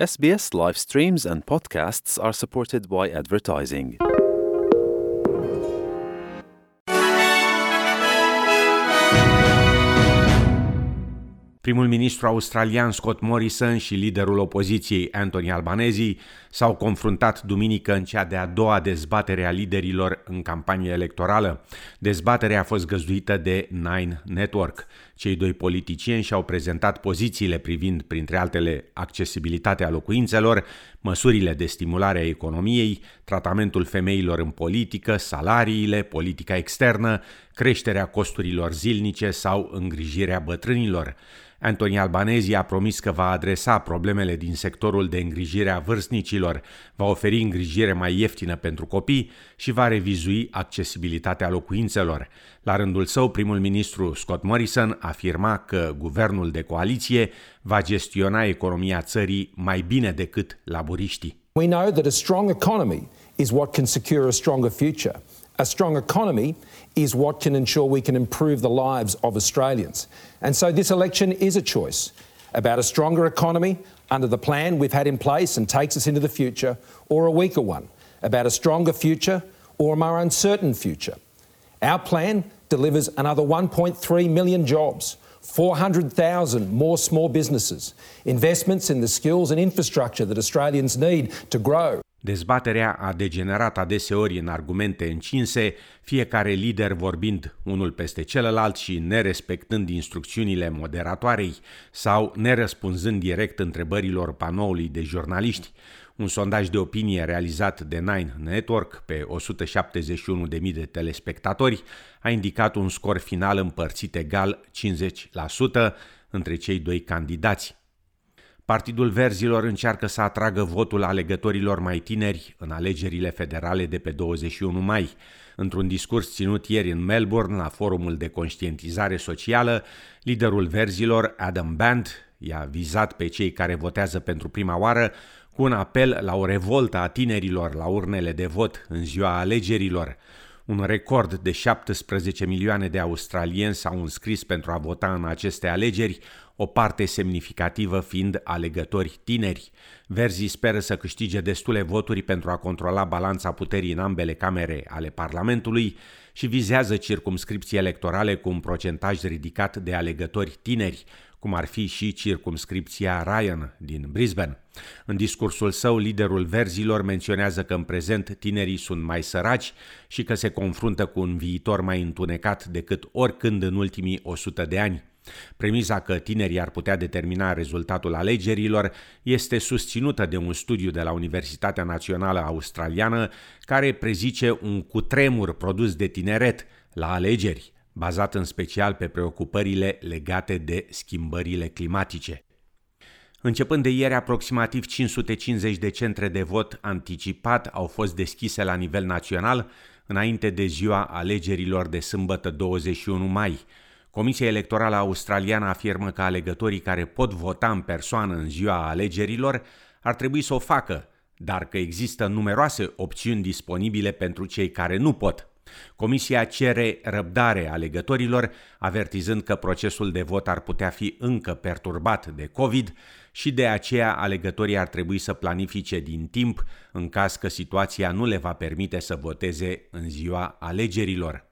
SBS live streams and podcasts are supported by advertising. Primul ministru australian Scott Morrison și liderul opoziției Anthony Albanese s-au confruntat duminică în cea de-a doua dezbatere a liderilor în campanie electorală. Dezbaterea a fost găzduită de Nine Network. Cei doi politicieni și-au prezentat pozițiile privind, printre altele, accesibilitatea locuințelor, măsurile de stimulare a economiei, tratamentul femeilor în politică, salariile, politica externă, creșterea costurilor zilnice sau îngrijirea bătrânilor. Anthony Albanezi a promis că va adresa problemele din sectorul de îngrijire a vârstnicilor, va oferi îngrijire mai ieftină pentru copii și va revizui accesibilitatea locuințelor. La rândul său, primul ministru Scott Morrison afirma că guvernul de coaliție va gestiona economia țării mai bine decât laburiștii. We know that a strong economy is what can secure a stronger future. A strong economy is what can ensure we can improve the lives of Australians. And so this election is a choice about a stronger economy under the plan we've had in place and takes us into the future, or a weaker one about a stronger future or a more uncertain future. Our plan delivers another 1.3 million jobs, 400,000 more small businesses, investments in the skills and infrastructure that Australians need to grow. Dezbaterea a degenerat adeseori în argumente încinse, fiecare lider vorbind unul peste celălalt și nerespectând instrucțiunile moderatoarei sau nerăspunzând direct întrebărilor panoului de jurnaliști. Un sondaj de opinie realizat de Nine Network pe 171.000 de telespectatori a indicat un scor final împărțit egal 50% între cei doi candidați. Partidul Verzilor încearcă să atragă votul alegătorilor mai tineri în alegerile federale de pe 21 mai. Într-un discurs ținut ieri în Melbourne la forumul de conștientizare socială, liderul Verzilor, Adam Band, i-a vizat pe cei care votează pentru prima oară cu un apel la o revoltă a tinerilor la urnele de vot în ziua alegerilor. Un record de 17 milioane de australieni s-au înscris pentru a vota în aceste alegeri, o parte semnificativă fiind alegători tineri. Verzii speră să câștige destule voturi pentru a controla balanța puterii în ambele camere ale Parlamentului și vizează circumscripții electorale cu un procentaj ridicat de alegători tineri, cum ar fi și circumscripția Ryan din Brisbane. În discursul său, liderul verzilor menționează că în prezent tinerii sunt mai săraci și că se confruntă cu un viitor mai întunecat decât oricând în ultimii 100 de ani. Premiza că tinerii ar putea determina rezultatul alegerilor este susținută de un studiu de la Universitatea Națională Australiană care prezice un cutremur produs de tineret la alegeri, bazat în special pe preocupările legate de schimbările climatice. Începând de ieri, aproximativ 550 de centre de vot anticipat au fost deschise la nivel național înainte de ziua alegerilor de sâmbătă 21 mai, Comisia Electorală Australiană afirmă că alegătorii care pot vota în persoană în ziua alegerilor ar trebui să o facă, dar că există numeroase opțiuni disponibile pentru cei care nu pot. Comisia cere răbdare alegătorilor, avertizând că procesul de vot ar putea fi încă perturbat de COVID și de aceea alegătorii ar trebui să planifice din timp în caz că situația nu le va permite să voteze în ziua alegerilor.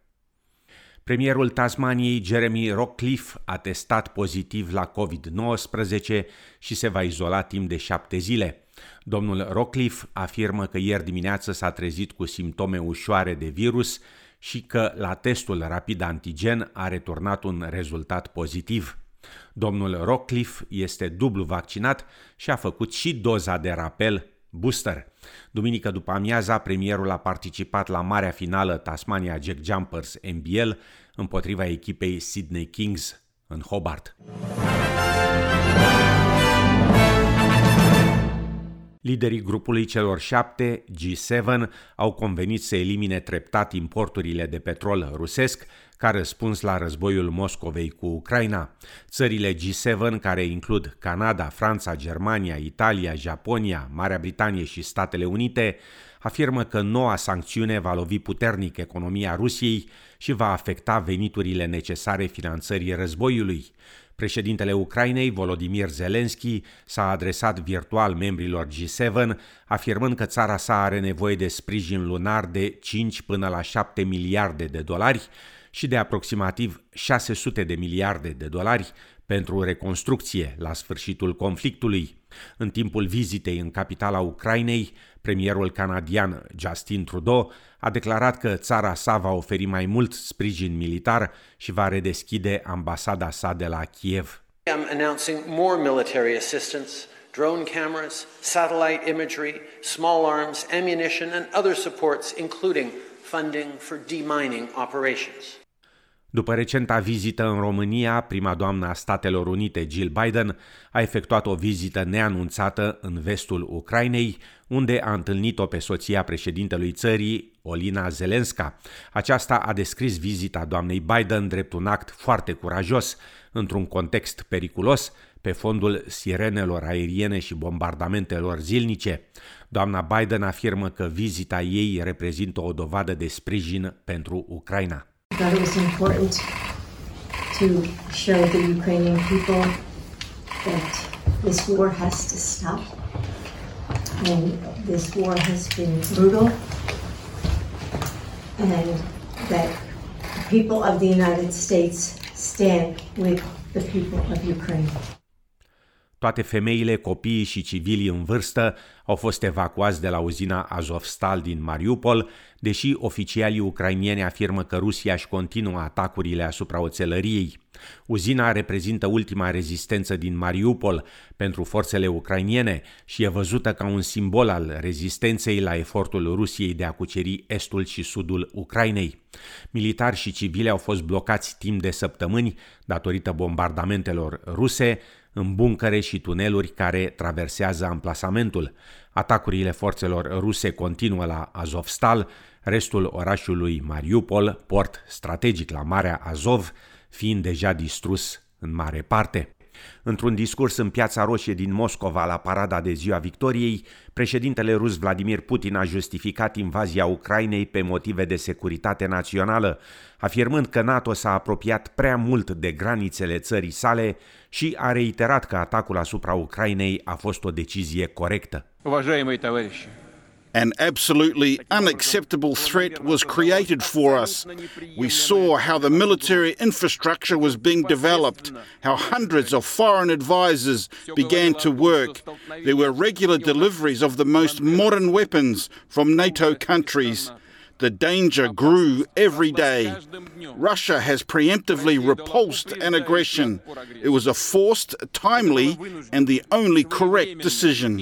Premierul Tasmaniei, Jeremy Rockcliffe, a testat pozitiv la COVID-19 și se va izola timp de șapte zile. Domnul Rockcliffe afirmă că ieri dimineață s-a trezit cu simptome ușoare de virus și că la testul rapid antigen a returnat un rezultat pozitiv. Domnul Rockcliffe este dublu vaccinat și a făcut și doza de rapel booster. Duminică după amiaza, premierul a participat la marea finală Tasmania Jack Jumpers NBL împotriva echipei Sydney Kings în Hobart. Liderii grupului celor șapte, G7, au convenit să elimine treptat importurile de petrol rusesc ca răspuns la războiul Moscovei cu Ucraina. Țările G7, care includ Canada, Franța, Germania, Italia, Japonia, Marea Britanie și Statele Unite, afirmă că noua sancțiune va lovi puternic economia Rusiei și va afecta veniturile necesare finanțării războiului. Președintele Ucrainei, Volodymyr Zelensky, s-a adresat virtual membrilor G7, afirmând că țara sa are nevoie de sprijin lunar de 5 până la 7 miliarde de dolari și de aproximativ 600 de miliarde de dolari pentru reconstrucție la sfârșitul conflictului. În timpul vizitei în capitala Ucrainei, premierul canadian Justin Trudeau a declarat că țara sa va oferi mai mult sprijin militar și va redeschide ambasada sa de la Kiev. I'm announcing more military assistance, drone cameras, satellite imagery, small arms, ammunition and other supports including funding for demining operations. După recenta vizită în România, prima doamnă a Statelor Unite, Jill Biden, a efectuat o vizită neanunțată în vestul Ucrainei, unde a întâlnit-o pe soția președintelui țării, Olina Zelenska. Aceasta a descris vizita doamnei Biden drept un act foarte curajos, într-un context periculos, pe fondul sirenelor aeriene și bombardamentelor zilnice. Doamna Biden afirmă că vizita ei reprezintă o dovadă de sprijin pentru Ucraina. Thought it was important to show the Ukrainian people that this war has to stop. And this war has been brutal. And that the people of the United States stand with the people of Ukraine. Toate femeile, copiii și civilii în vârstă au fost evacuați de la uzina Azovstal din Mariupol, deși oficialii ucrainieni afirmă că Rusia își continuă atacurile asupra oțelăriei. Uzina reprezintă ultima rezistență din Mariupol pentru forțele ucrainiene și e văzută ca un simbol al rezistenței la efortul Rusiei de a cuceri estul și sudul Ucrainei. Militari și civili au fost blocați timp de săptămâni datorită bombardamentelor ruse, în buncăre și tuneluri care traversează amplasamentul. Atacurile forțelor ruse continuă la Azovstal, restul orașului Mariupol, port strategic la Marea Azov, fiind deja distrus în mare parte. Într-un discurs în Piața Roșie din Moscova la parada de ziua Victoriei, președintele rus Vladimir Putin a justificat invazia Ucrainei pe motive de securitate națională, afirmând că NATO s-a apropiat prea mult de granițele țării sale și a reiterat că atacul asupra Ucrainei a fost o decizie corectă. Уважаемые товарищи, An absolutely unacceptable threat was created for us. We saw how the military infrastructure was being developed, how hundreds of foreign advisors began to work. There were regular deliveries of the most modern weapons from NATO countries. The danger grew every day. Russia has preemptively repulsed an aggression. It was a forced, timely, and the only correct decision.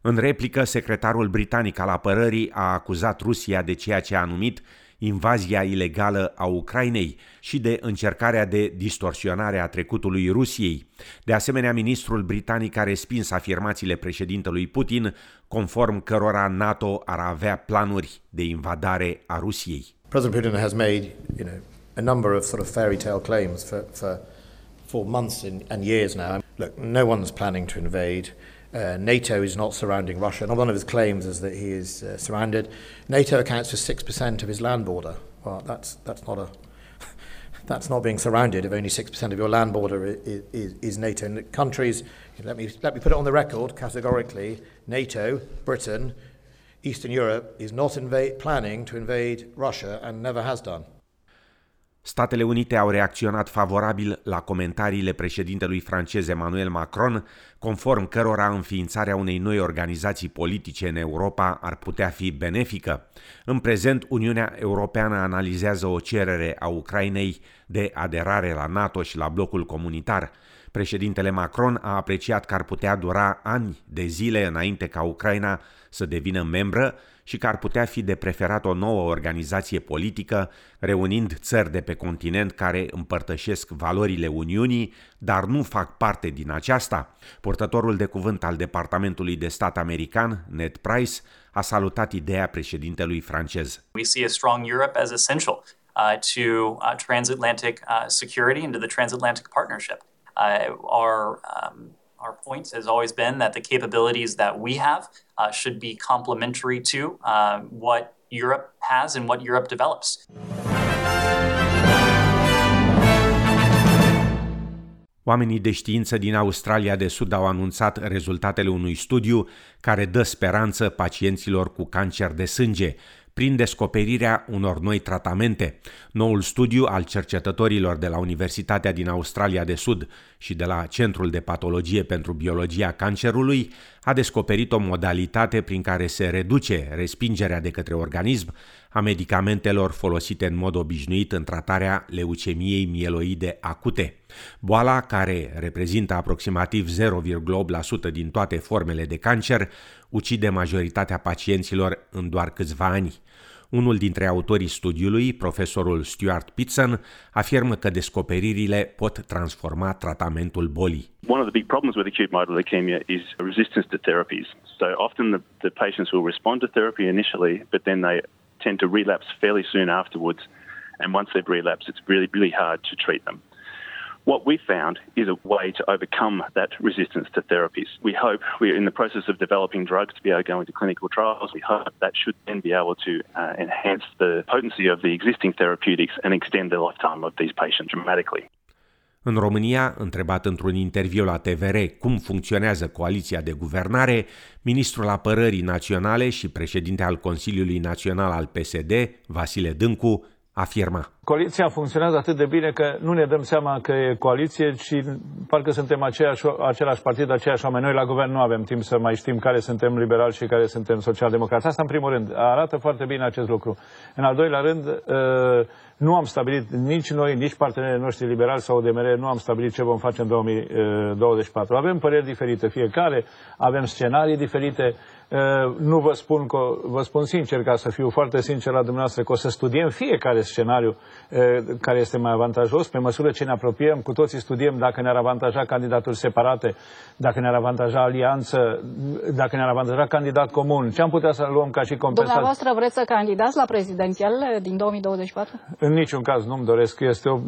În replică, secretarul britanic al apărării a acuzat Rusia de ceea ce a numit invazia ilegală a Ucrainei și de încercarea de distorsionare a trecutului Rusiei. De asemenea, ministrul britanic a respins afirmațiile președintelui Putin, conform cărora NATO ar avea planuri de invadare a Rusiei. President Putin has made, you know, a number of sort of fairy tale claims for, for, for months and, and years now. Look, no one's planning to invade. Uh, NATO is not surrounding Russia. Not one of his claims is that he is uh, surrounded. NATO accounts for six percent of his land border. Well, that's that's not a that's not being surrounded if only six percent of your land border is, is, is NATO. And countries, let me let me put it on the record categorically: NATO, Britain, Eastern Europe is not invade, planning to invade Russia and never has done. Statele Unite au reacționat favorabil la comentariile președintelui francez Emmanuel Macron, conform cărora înființarea unei noi organizații politice în Europa ar putea fi benefică. În prezent, Uniunea Europeană analizează o cerere a Ucrainei de aderare la NATO și la blocul comunitar. Președintele Macron a apreciat că ar putea dura ani de zile înainte ca Ucraina să devină membră și că ar putea fi de preferat o nouă organizație politică, reunind țări de pe continent care împărtășesc valorile Uniunii, dar nu fac parte din aceasta. Purtătorul de cuvânt al Departamentului de Stat american, Ned Price, a salutat ideea președintelui francez. We see a strong Europe as essential uh, to uh, transatlantic uh, security and to the transatlantic partnership. Uh, our um, our point has always been that the capabilities that we have uh, should be complementary to uh, what Europe has and what Europe develops. Oamenii de știință din Australia de Sud au anunțat rezultatele unui studiu care dă speranță pacienților cu cancer de sânge prin descoperirea unor noi tratamente. Noul studiu al cercetătorilor de la Universitatea din Australia de Sud și de la Centrul de Patologie pentru Biologia Cancerului a descoperit o modalitate prin care se reduce respingerea de către organism a medicamentelor folosite în mod obișnuit în tratarea leucemiei mieloide acute. Boala, care reprezintă aproximativ 0,8% din toate formele de cancer, ucide majoritatea pacienților în doar câțiva ani. Unul dintre autorii studiului, profesorul Stuart Pitson, afirmă că descoperirile pot transforma tratamentul bolii. One of the big problems with acute myeloid leukemia is resistance to therapies. So often the, the patients will respond to therapy initially, but then they tend to relapse fairly soon afterwards. And once they've relapsed, it's really, really hard to treat them. What we found is a way to overcome that resistance to therapies. We hope we're in the process of developing drugs to be able to go into clinical trials. We hope that should then be able to uh, enhance the potency of the existing therapeutics and extend the lifetime of these patients dramatically. În România, întrebat într-un interviu la TVR cum funcționează coaliția de guvernare, ministrul apărării naționale și președinte al Consiliului Național al PSD, Vasile Dâncu, afirma. Coaliția funcționează atât de bine că nu ne dăm seama că e coaliție, ci parcă suntem aceeași, același partid, aceeași oameni. Noi la guvern nu avem timp să mai știm care suntem liberali și care suntem socialdemocrați. Asta în primul rând. Arată foarte bine acest lucru. În al doilea rând, ă, nu am stabilit, nici noi, nici partenerii noștri liberali sau ODMR, nu am stabilit ce vom face în 2024. Avem păreri diferite fiecare, avem scenarii diferite, ă, nu vă spun, că, vă spun sincer, ca să fiu foarte sincer la dumneavoastră, că o să studiem fiecare scenariu care este mai avantajos. Pe măsură ce ne apropiem, cu toții studiem dacă ne-ar avantaja candidaturi separate, dacă ne-ar avantaja alianță, dacă ne-ar avantaja candidat comun. Ce am putea să luăm ca și compensație? Dumneavoastră vreți să candidați la prezidențial din 2024? În niciun caz nu-mi doresc. Este o,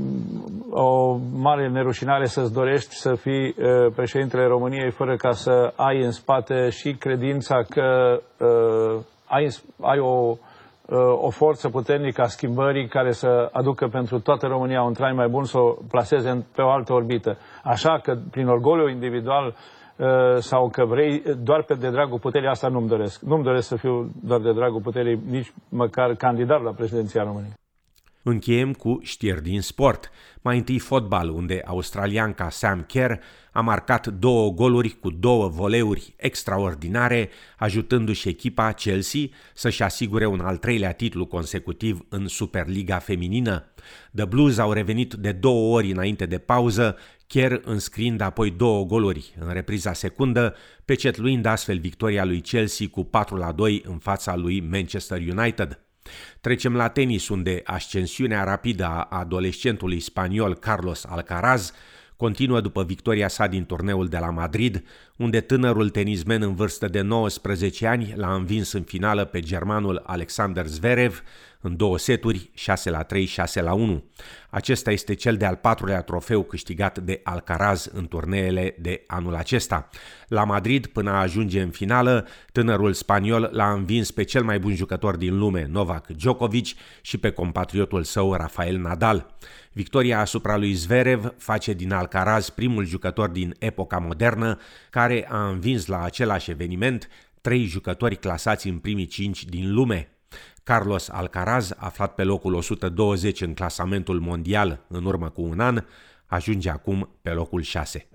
o mare nerușinare să-ți dorești să fii uh, președintele României fără ca să ai în spate și credința că uh, ai, ai o o forță puternică a schimbării care să aducă pentru toată România un trai mai bun, să o plaseze pe o altă orbită. Așa că prin orgoliu individual uh, sau că vrei doar pe de dragul puterii, asta nu-mi doresc. Nu-mi doresc să fiu doar de dragul puterii, nici măcar candidat la președinția României. Încheiem cu știri din sport. Mai întâi fotbal, unde australianca Sam Kerr a marcat două goluri cu două voleuri extraordinare, ajutându-și echipa Chelsea să-și asigure un al treilea titlu consecutiv în Superliga feminină. The Blues au revenit de două ori înainte de pauză, Kerr înscriind apoi două goluri în repriza secundă, pecetluind astfel victoria lui Chelsea cu 4 la 2 în fața lui Manchester United. Trecem la tenis, unde ascensiunea rapidă a adolescentului spaniol Carlos Alcaraz continuă după victoria sa din turneul de la Madrid, unde tânărul tenismen în vârstă de 19 ani l-a învins în finală pe germanul Alexander Zverev în două seturi, 6 la 3, 6 la 1. Acesta este cel de-al patrulea trofeu câștigat de Alcaraz în turneele de anul acesta. La Madrid, până a ajunge în finală, tânărul spaniol l-a învins pe cel mai bun jucător din lume, Novak Djokovic, și pe compatriotul său, Rafael Nadal. Victoria asupra lui Zverev face din Alcaraz primul jucător din epoca modernă care a învins la același eveniment trei jucători clasați în primii cinci din lume. Carlos Alcaraz, aflat pe locul 120 în clasamentul mondial în urmă cu un an, ajunge acum pe locul 6.